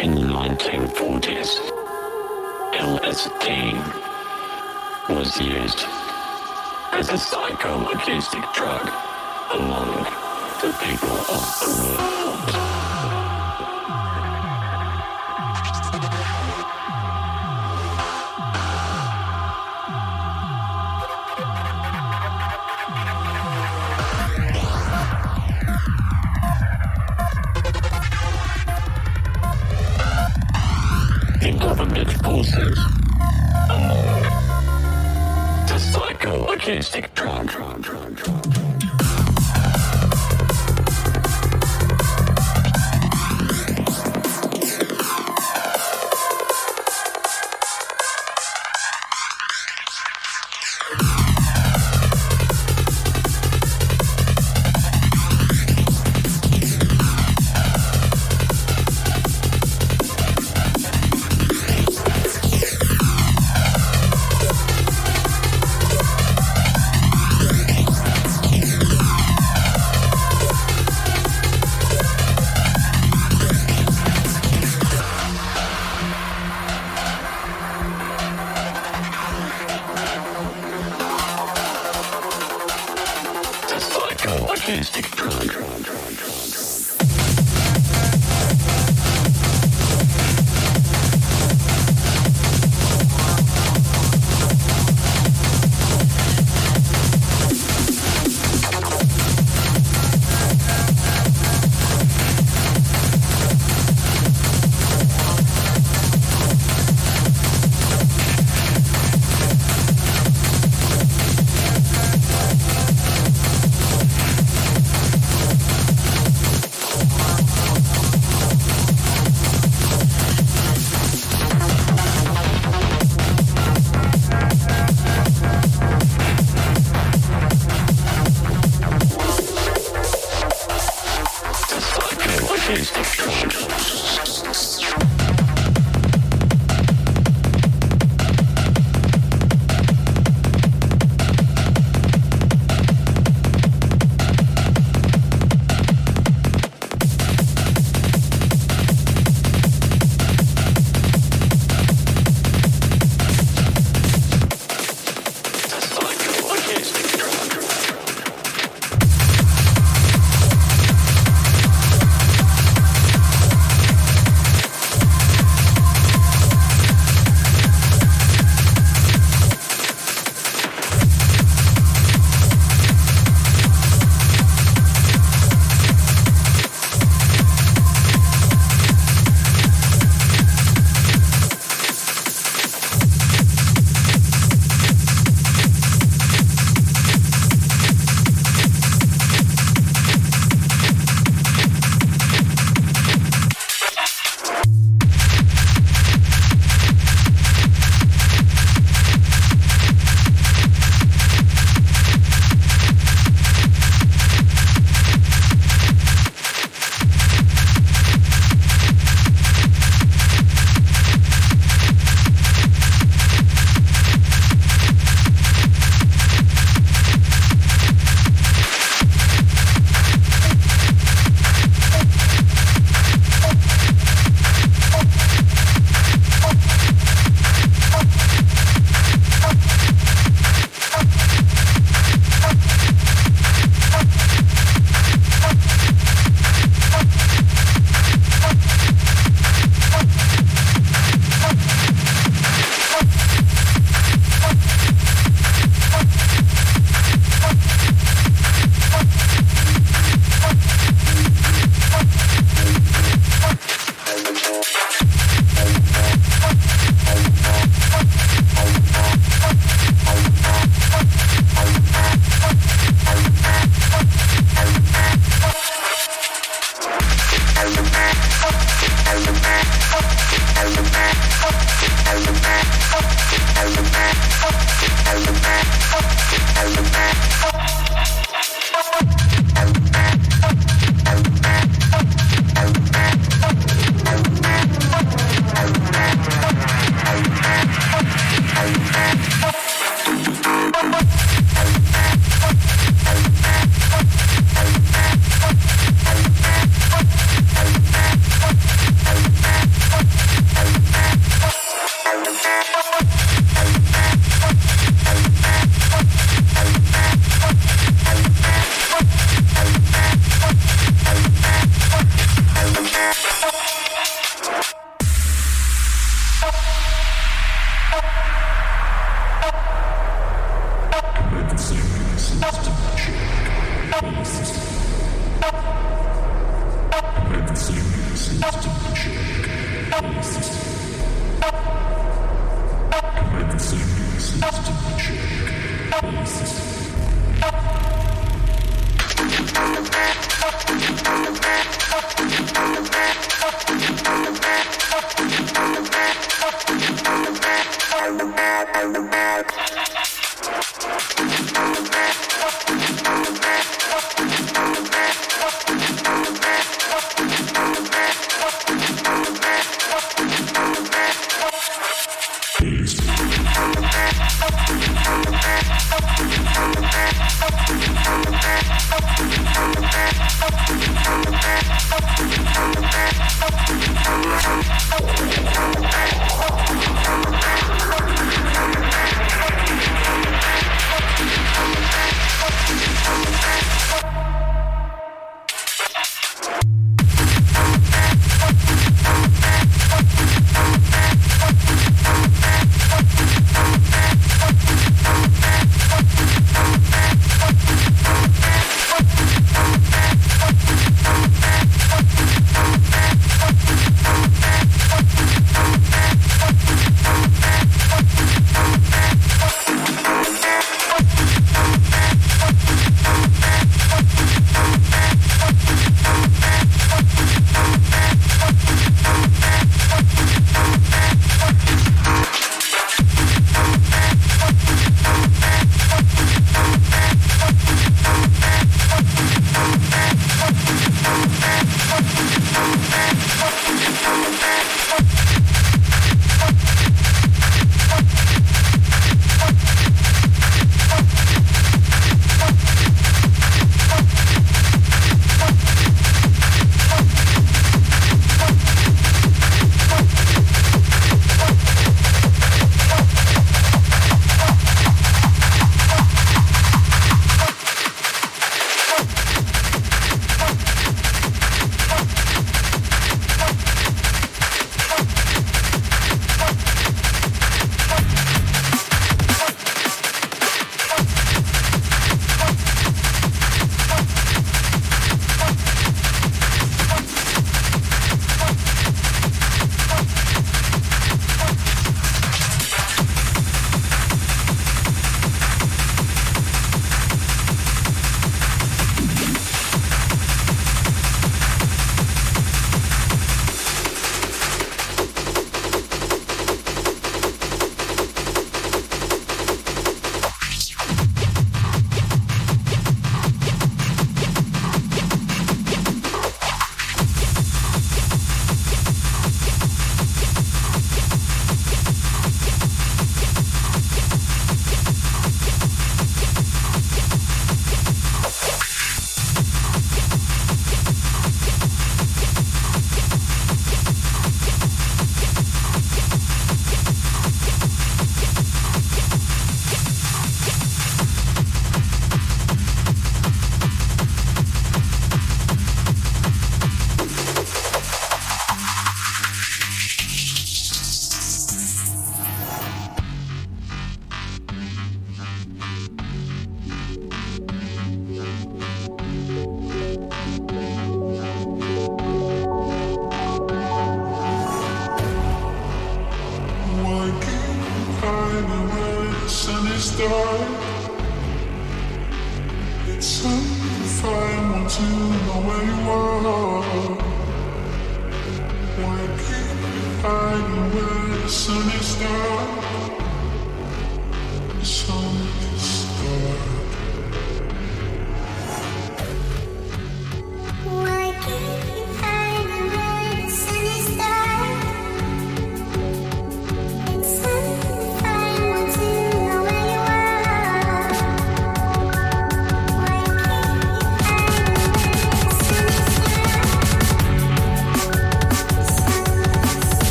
In the 1940s, LSD was used as a psychologistic drug among the people of the world. Forces among the psychoacoustic drug. drug, drug, drug, drug.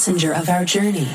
Passenger of our journey.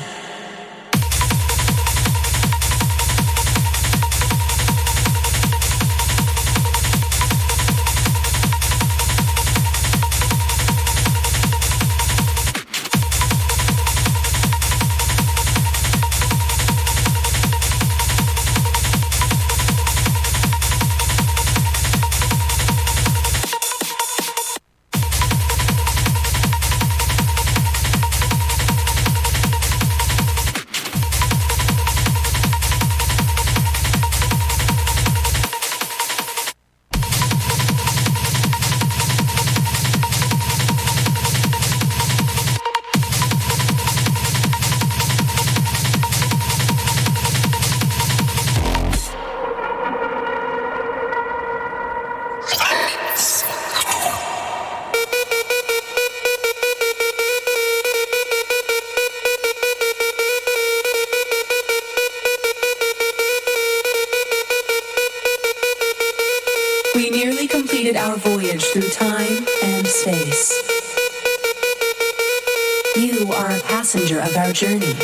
Journey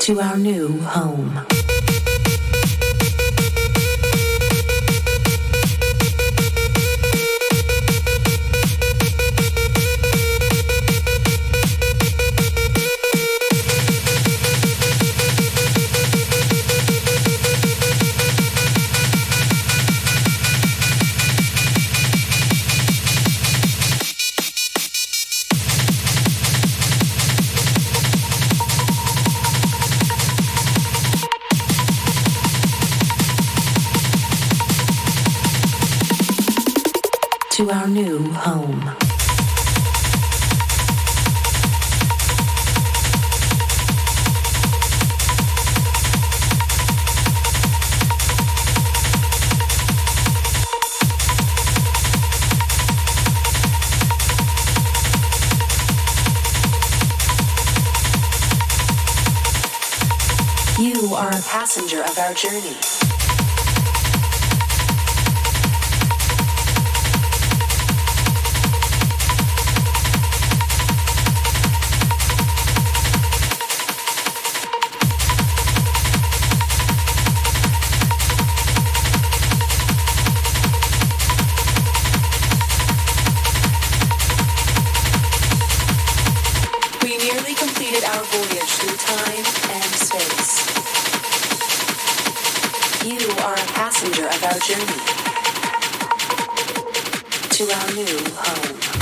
to our new You are a passenger of our journey to our new home.